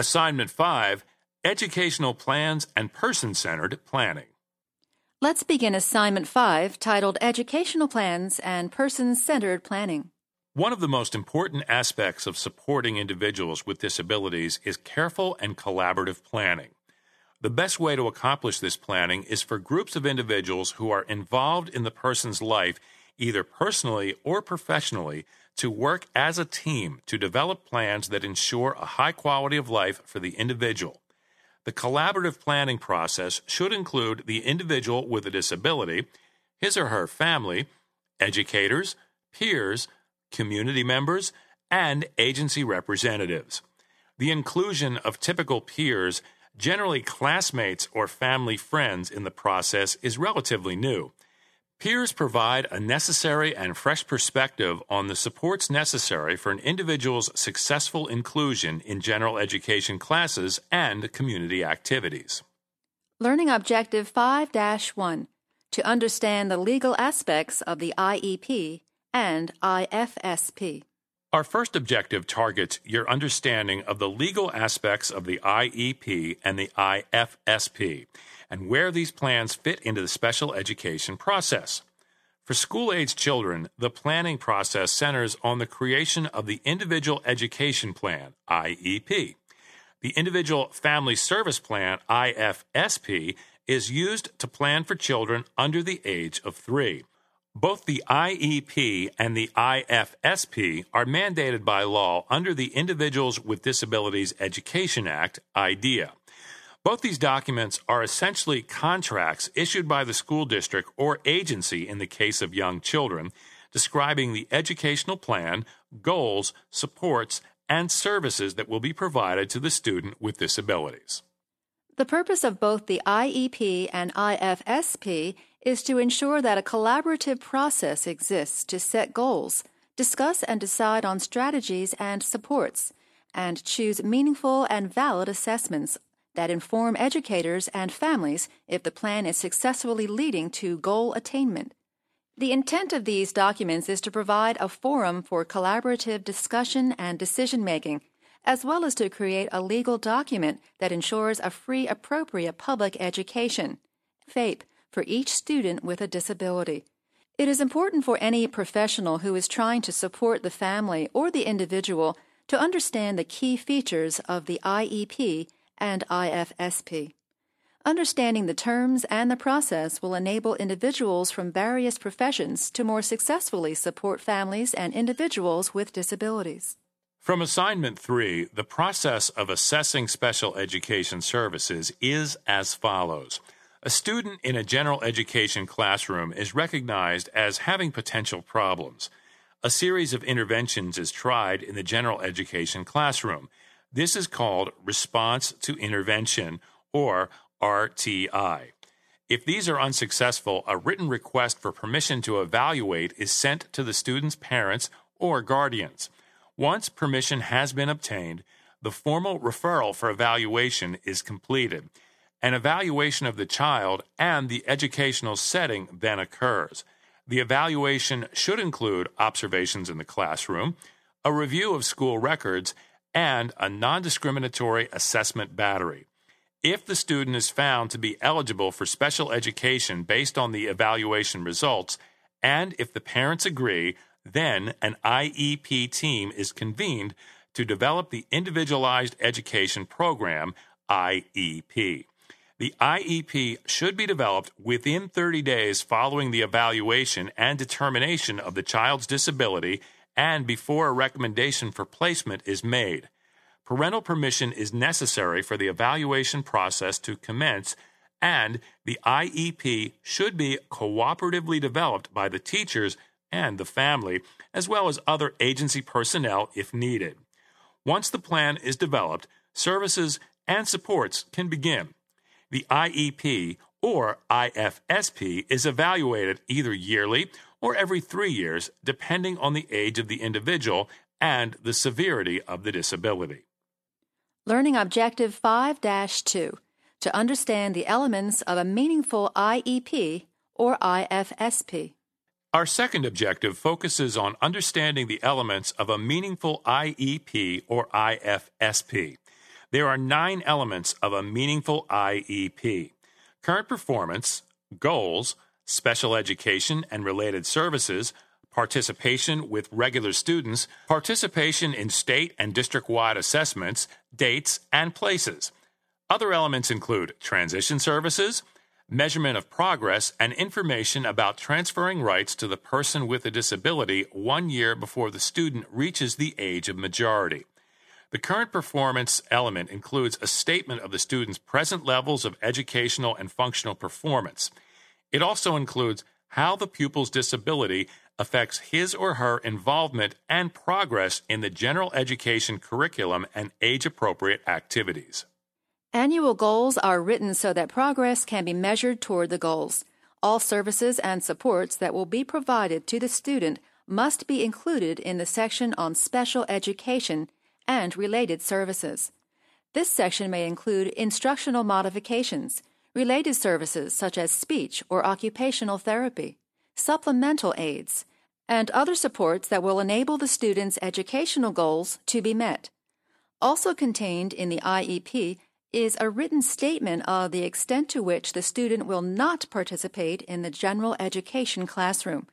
Assignment 5 Educational Plans and Person Centered Planning. Let's begin Assignment 5 titled Educational Plans and Person Centered Planning. One of the most important aspects of supporting individuals with disabilities is careful and collaborative planning. The best way to accomplish this planning is for groups of individuals who are involved in the person's life, either personally or professionally, to work as a team to develop plans that ensure a high quality of life for the individual. The collaborative planning process should include the individual with a disability, his or her family, educators, peers, community members, and agency representatives. The inclusion of typical peers, generally classmates or family friends, in the process is relatively new. Peers provide a necessary and fresh perspective on the supports necessary for an individual's successful inclusion in general education classes and community activities. Learning Objective 5 1 To understand the legal aspects of the IEP and IFSP. Our first objective targets your understanding of the legal aspects of the IEP and the IFSP and where these plans fit into the special education process. For school age children, the planning process centers on the creation of the Individual Education Plan, IEP. The Individual Family Service Plan, IFSP, is used to plan for children under the age of three. Both the IEP and the IFSP are mandated by law under the Individuals with Disabilities Education Act, IDEA. Both these documents are essentially contracts issued by the school district or agency in the case of young children, describing the educational plan, goals, supports, and services that will be provided to the student with disabilities. The purpose of both the IEP and IFSP is to ensure that a collaborative process exists to set goals, discuss and decide on strategies and supports, and choose meaningful and valid assessments that inform educators and families if the plan is successfully leading to goal attainment. The intent of these documents is to provide a forum for collaborative discussion and decision making, as well as to create a legal document that ensures a free, appropriate public education, FAPE, for each student with a disability. It is important for any professional who is trying to support the family or the individual to understand the key features of the IEP and IFSP. Understanding the terms and the process will enable individuals from various professions to more successfully support families and individuals with disabilities. From Assignment 3, the process of assessing special education services is as follows. A student in a general education classroom is recognized as having potential problems. A series of interventions is tried in the general education classroom. This is called response to intervention or RTI. If these are unsuccessful, a written request for permission to evaluate is sent to the student's parents or guardians. Once permission has been obtained, the formal referral for evaluation is completed. An evaluation of the child and the educational setting then occurs. The evaluation should include observations in the classroom, a review of school records, and a non discriminatory assessment battery. If the student is found to be eligible for special education based on the evaluation results, and if the parents agree, then an IEP team is convened to develop the Individualized Education Program, IEP. The IEP should be developed within 30 days following the evaluation and determination of the child's disability and before a recommendation for placement is made. Parental permission is necessary for the evaluation process to commence, and the IEP should be cooperatively developed by the teachers and the family, as well as other agency personnel if needed. Once the plan is developed, services and supports can begin. The IEP or IFSP is evaluated either yearly or every three years, depending on the age of the individual and the severity of the disability. Learning Objective 5 2 to understand the elements of a meaningful IEP or IFSP. Our second objective focuses on understanding the elements of a meaningful IEP or IFSP. There are nine elements of a meaningful IEP current performance, goals, special education and related services, participation with regular students, participation in state and district wide assessments, dates, and places. Other elements include transition services, measurement of progress, and information about transferring rights to the person with a disability one year before the student reaches the age of majority. The current performance element includes a statement of the student's present levels of educational and functional performance. It also includes how the pupil's disability affects his or her involvement and progress in the general education curriculum and age appropriate activities. Annual goals are written so that progress can be measured toward the goals. All services and supports that will be provided to the student must be included in the section on special education and related services. This section may include instructional modifications, related services such as speech or occupational therapy, supplemental aids, and other supports that will enable the student's educational goals to be met. Also contained in the IEP is a written statement of the extent to which the student will not participate in the general education classroom.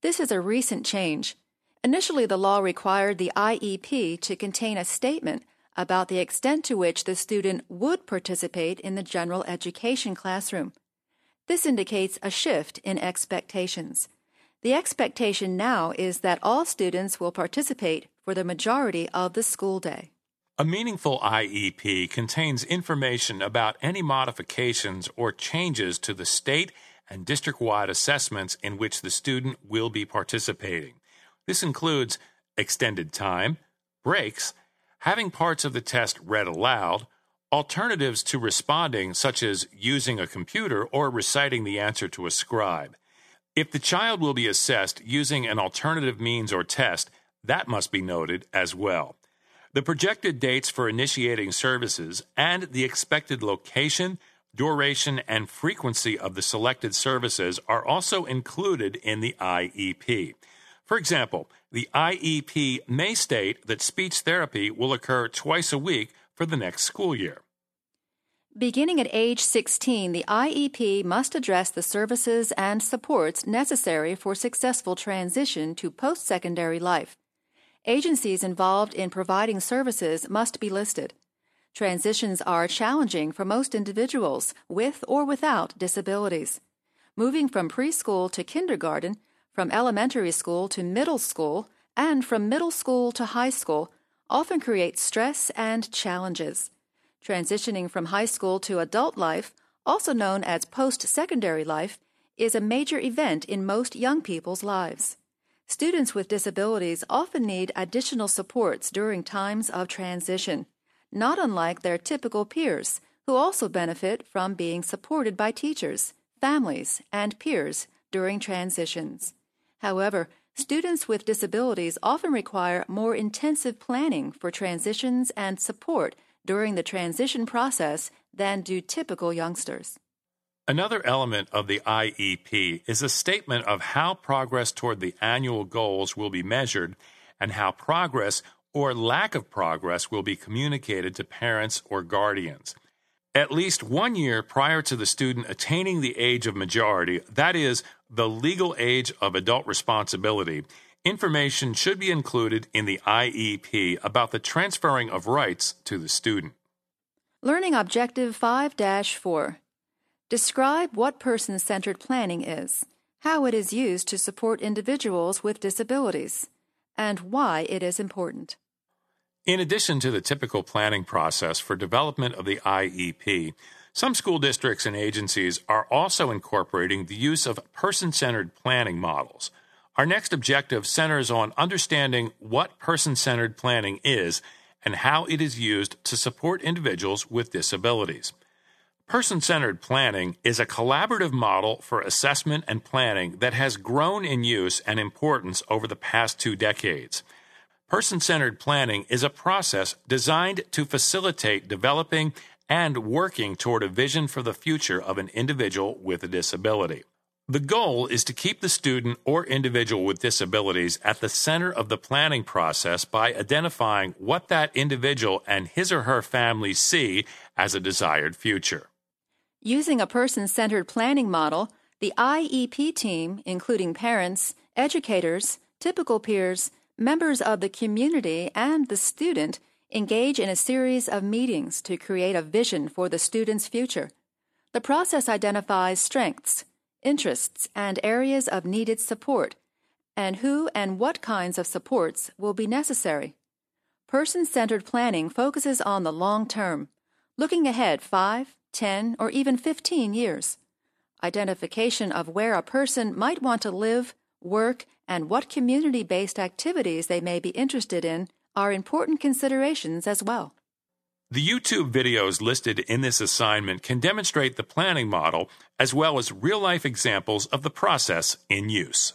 This is a recent change. Initially, the law required the IEP to contain a statement about the extent to which the student would participate in the general education classroom. This indicates a shift in expectations. The expectation now is that all students will participate for the majority of the school day. A meaningful IEP contains information about any modifications or changes to the state and district wide assessments in which the student will be participating. This includes extended time, breaks, having parts of the test read aloud, alternatives to responding, such as using a computer or reciting the answer to a scribe. If the child will be assessed using an alternative means or test, that must be noted as well. The projected dates for initiating services and the expected location, duration, and frequency of the selected services are also included in the IEP. For example, the IEP may state that speech therapy will occur twice a week for the next school year. Beginning at age 16, the IEP must address the services and supports necessary for successful transition to post secondary life. Agencies involved in providing services must be listed. Transitions are challenging for most individuals with or without disabilities. Moving from preschool to kindergarten, from elementary school to middle school, and from middle school to high school often creates stress and challenges. Transitioning from high school to adult life, also known as post secondary life, is a major event in most young people's lives. Students with disabilities often need additional supports during times of transition, not unlike their typical peers, who also benefit from being supported by teachers, families, and peers during transitions. However, students with disabilities often require more intensive planning for transitions and support during the transition process than do typical youngsters. Another element of the IEP is a statement of how progress toward the annual goals will be measured and how progress or lack of progress will be communicated to parents or guardians. At least one year prior to the student attaining the age of majority, that is, the legal age of adult responsibility, information should be included in the IEP about the transferring of rights to the student. Learning Objective 5 4 Describe what person centered planning is, how it is used to support individuals with disabilities, and why it is important. In addition to the typical planning process for development of the IEP, some school districts and agencies are also incorporating the use of person centered planning models. Our next objective centers on understanding what person centered planning is and how it is used to support individuals with disabilities. Person centered planning is a collaborative model for assessment and planning that has grown in use and importance over the past two decades. Person centered planning is a process designed to facilitate developing and working toward a vision for the future of an individual with a disability. The goal is to keep the student or individual with disabilities at the center of the planning process by identifying what that individual and his or her family see as a desired future. Using a person centered planning model, the IEP team, including parents, educators, typical peers, members of the community, and the student, engage in a series of meetings to create a vision for the student's future. The process identifies strengths, interests, and areas of needed support, and who and what kinds of supports will be necessary. Person centered planning focuses on the long term, looking ahead 5, 10, or even 15 years. Identification of where a person might want to live, work, and what community based activities they may be interested in are important considerations as well. The YouTube videos listed in this assignment can demonstrate the planning model as well as real life examples of the process in use.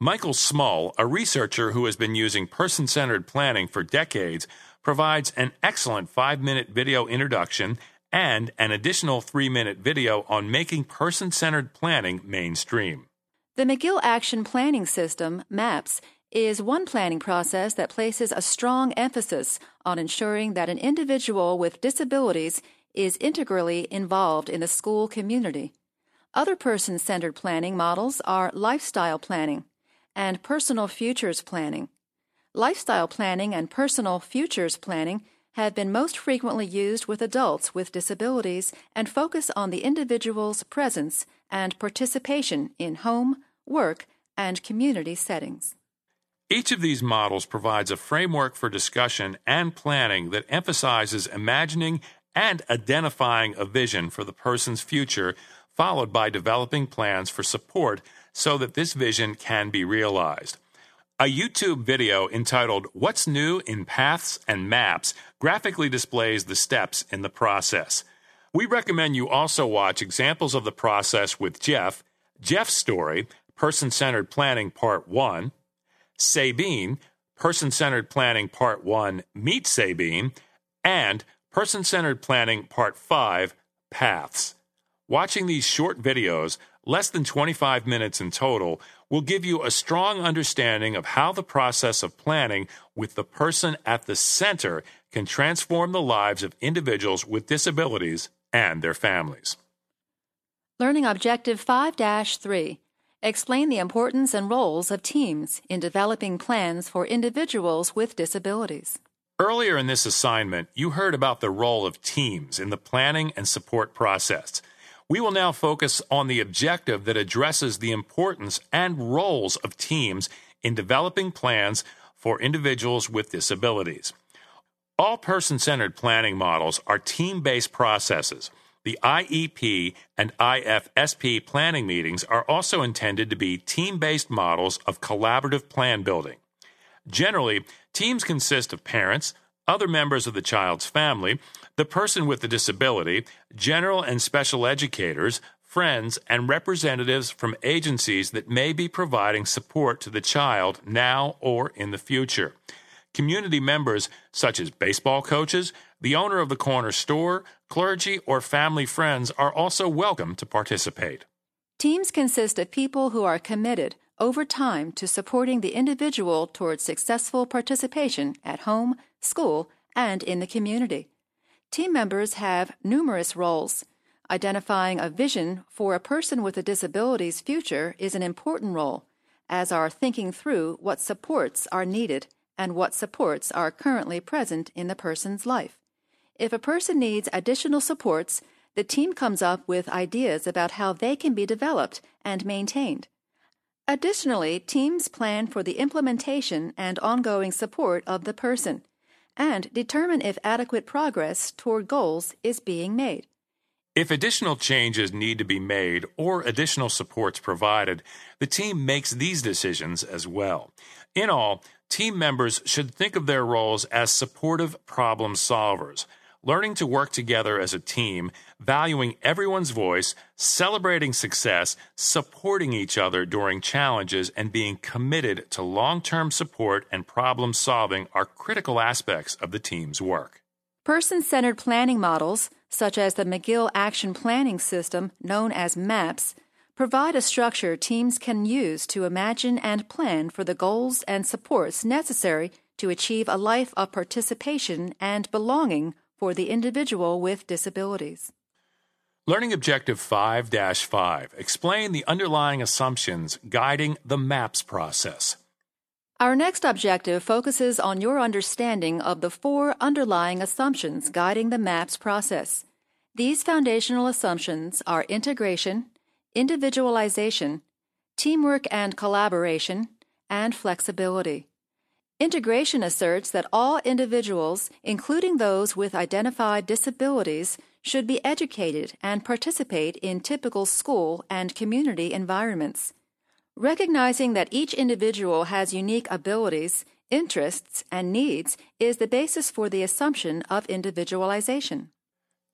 Michael Smull, a researcher who has been using person centered planning for decades, provides an excellent five minute video introduction and an additional three minute video on making person centered planning mainstream. The McGill Action Planning System, MAPS, is one planning process that places a strong emphasis on ensuring that an individual with disabilities is integrally involved in the school community. Other person centered planning models are lifestyle planning and personal futures planning. Lifestyle planning and personal futures planning have been most frequently used with adults with disabilities and focus on the individual's presence and participation in home, work, and community settings. Each of these models provides a framework for discussion and planning that emphasizes imagining and identifying a vision for the person's future, followed by developing plans for support so that this vision can be realized. A YouTube video entitled What's New in Paths and Maps graphically displays the steps in the process. We recommend you also watch examples of the process with Jeff, Jeff's story, Person Centered Planning Part 1, Sabine, Person Centered Planning Part 1, Meet Sabine, and Person Centered Planning Part 5, Paths. Watching these short videos, less than 25 minutes in total, will give you a strong understanding of how the process of planning with the person at the center can transform the lives of individuals with disabilities and their families. Learning Objective 5 3 Explain the importance and roles of teams in developing plans for individuals with disabilities. Earlier in this assignment, you heard about the role of teams in the planning and support process. We will now focus on the objective that addresses the importance and roles of teams in developing plans for individuals with disabilities. All person centered planning models are team based processes the IEP and IFSP planning meetings are also intended to be team based models of collaborative plan building. Generally, teams consist of parents, other members of the child's family, the person with the disability, general and special educators, friends, and representatives from agencies that may be providing support to the child now or in the future. Community members such as baseball coaches, the owner of the corner store, clergy, or family friends are also welcome to participate. Teams consist of people who are committed over time to supporting the individual towards successful participation at home, school, and in the community. Team members have numerous roles. Identifying a vision for a person with a disability's future is an important role, as are thinking through what supports are needed and what supports are currently present in the person's life. If a person needs additional supports, the team comes up with ideas about how they can be developed and maintained. Additionally, teams plan for the implementation and ongoing support of the person and determine if adequate progress toward goals is being made. If additional changes need to be made or additional supports provided, the team makes these decisions as well. In all, team members should think of their roles as supportive problem solvers, learning to work together as a team, valuing everyone's voice, celebrating success, supporting each other during challenges, and being committed to long term support and problem solving are critical aspects of the team's work. Person centered planning models, such as the McGill Action Planning System, known as MAPS, Provide a structure teams can use to imagine and plan for the goals and supports necessary to achieve a life of participation and belonging for the individual with disabilities. Learning Objective 5 5 Explain the underlying assumptions guiding the MAPS process. Our next objective focuses on your understanding of the four underlying assumptions guiding the MAPS process. These foundational assumptions are integration, individualization, teamwork and collaboration, and flexibility. Integration asserts that all individuals, including those with identified disabilities, should be educated and participate in typical school and community environments. Recognizing that each individual has unique abilities, interests, and needs is the basis for the assumption of individualization.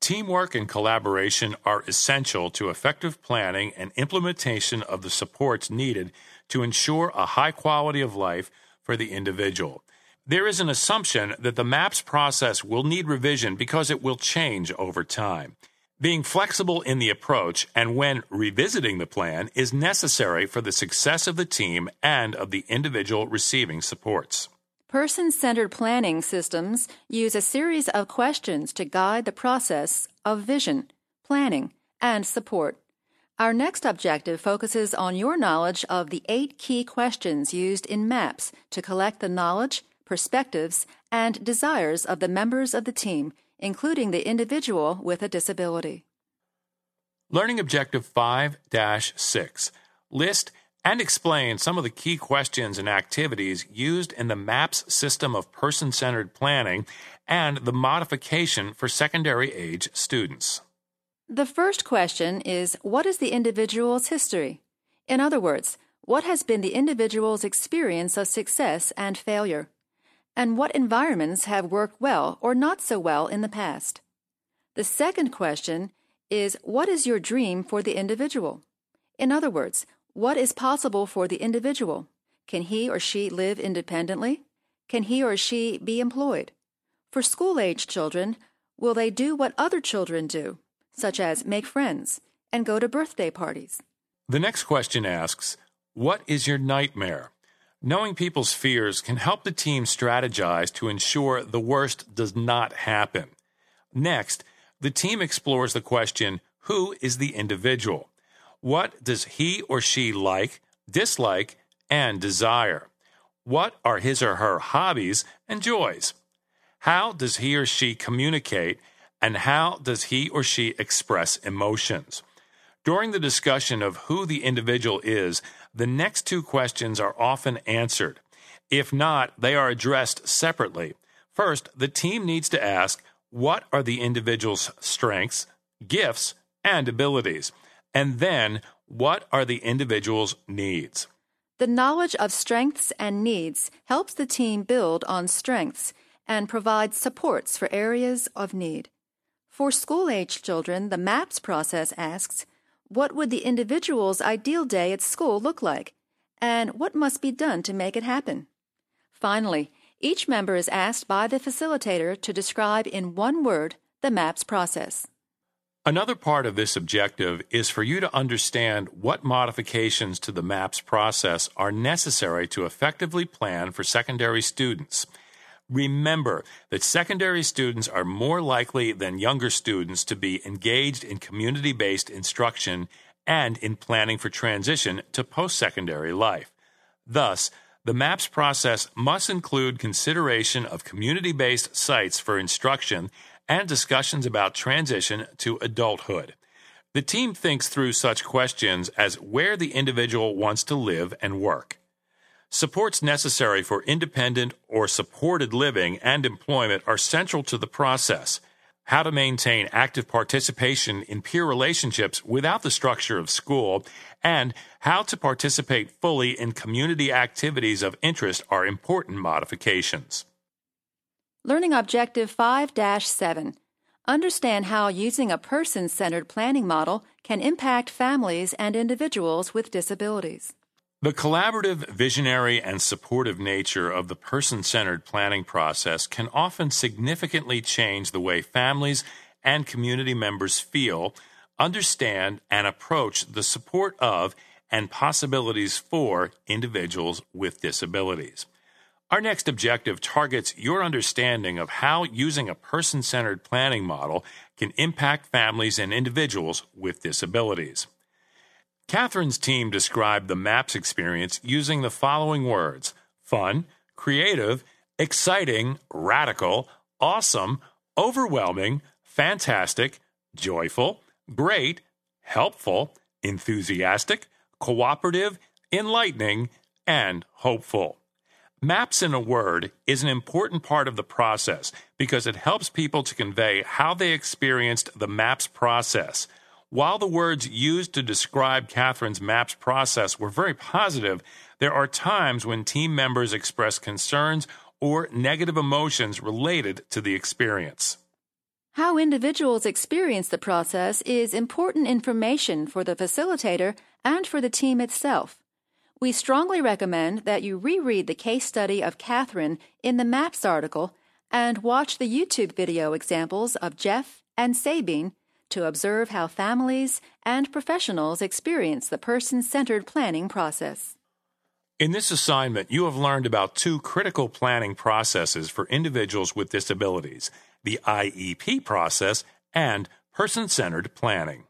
Teamwork and collaboration are essential to effective planning and implementation of the supports needed to ensure a high quality of life for the individual. There is an assumption that the MAPS process will need revision because it will change over time. Being flexible in the approach and when revisiting the plan is necessary for the success of the team and of the individual receiving supports. Person centered planning systems use a series of questions to guide the process of vision, planning, and support. Our next objective focuses on your knowledge of the eight key questions used in MAPS to collect the knowledge, perspectives, and desires of the members of the team, including the individual with a disability. Learning Objective 5 6 List and explain some of the key questions and activities used in the MAPS system of person centered planning and the modification for secondary age students. The first question is What is the individual's history? In other words, what has been the individual's experience of success and failure? and what environments have worked well or not so well in the past. The second question is What is your dream for the individual? In other words, what is possible for the individual? Can he or she live independently? Can he or she be employed? For school age children, will they do what other children do, such as make friends and go to birthday parties? The next question asks What is your nightmare? Knowing people's fears can help the team strategize to ensure the worst does not happen. Next, the team explores the question who is the individual? What does he or she like, dislike, and desire? What are his or her hobbies and joys? How does he or she communicate, and how does he or she express emotions? During the discussion of who the individual is, the next two questions are often answered. If not, they are addressed separately. First, the team needs to ask what are the individual's strengths, gifts, and abilities? And then, what are the individual's needs? The knowledge of strengths and needs helps the team build on strengths and provides supports for areas of need. For school age children, the MAPS process asks what would the individual's ideal day at school look like? And what must be done to make it happen? Finally, each member is asked by the facilitator to describe in one word the MAPS process. Another part of this objective is for you to understand what modifications to the MAPS process are necessary to effectively plan for secondary students. Remember that secondary students are more likely than younger students to be engaged in community based instruction and in planning for transition to post secondary life. Thus, the MAPS process must include consideration of community based sites for instruction and discussions about transition to adulthood. The team thinks through such questions as where the individual wants to live and work. Supports necessary for independent or supported living and employment are central to the process. How to maintain active participation in peer relationships without the structure of school, and how to participate fully in community activities of interest are important modifications. Learning Objective 5 7 Understand how using a person centered planning model can impact families and individuals with disabilities. The collaborative, visionary, and supportive nature of the person centered planning process can often significantly change the way families and community members feel, understand and approach the support of and possibilities for individuals with disabilities. Our next objective targets your understanding of how using a person centered planning model can impact families and individuals with disabilities. Catherine's team described the MAPS experience using the following words fun, creative, exciting, radical, awesome, overwhelming, fantastic, joyful, great, helpful, enthusiastic, cooperative, enlightening, and hopeful. Maps in a word is an important part of the process because it helps people to convey how they experienced the MAPS process. While the words used to describe Catherine's MAPS process were very positive, there are times when team members express concerns or negative emotions related to the experience. How individuals experience the process is important information for the facilitator and for the team itself. We strongly recommend that you reread the case study of Catherine in the MAPS article and watch the YouTube video examples of Jeff and Sabine to observe how families and professionals experience the person centered planning process. In this assignment, you have learned about two critical planning processes for individuals with disabilities the IEP process and person centered planning.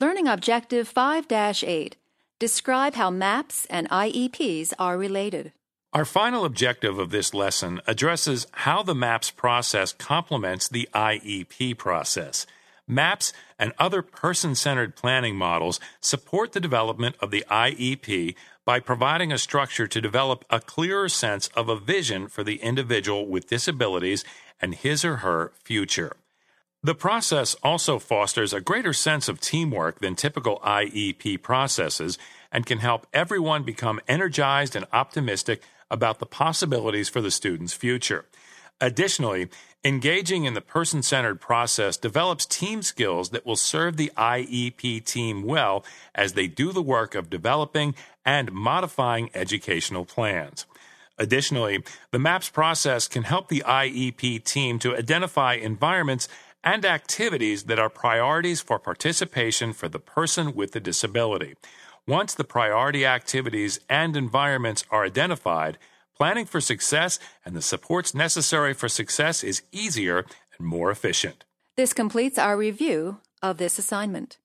Learning Objective 5 8 Describe how MAPS and IEPs are related. Our final objective of this lesson addresses how the MAPS process complements the IEP process. MAPS and other person centered planning models support the development of the IEP by providing a structure to develop a clearer sense of a vision for the individual with disabilities and his or her future. The process also fosters a greater sense of teamwork than typical IEP processes and can help everyone become energized and optimistic about the possibilities for the student's future. Additionally, engaging in the person centered process develops team skills that will serve the IEP team well as they do the work of developing and modifying educational plans. Additionally, the MAPS process can help the IEP team to identify environments and activities that are priorities for participation for the person with the disability. Once the priority activities and environments are identified, planning for success and the supports necessary for success is easier and more efficient. This completes our review of this assignment.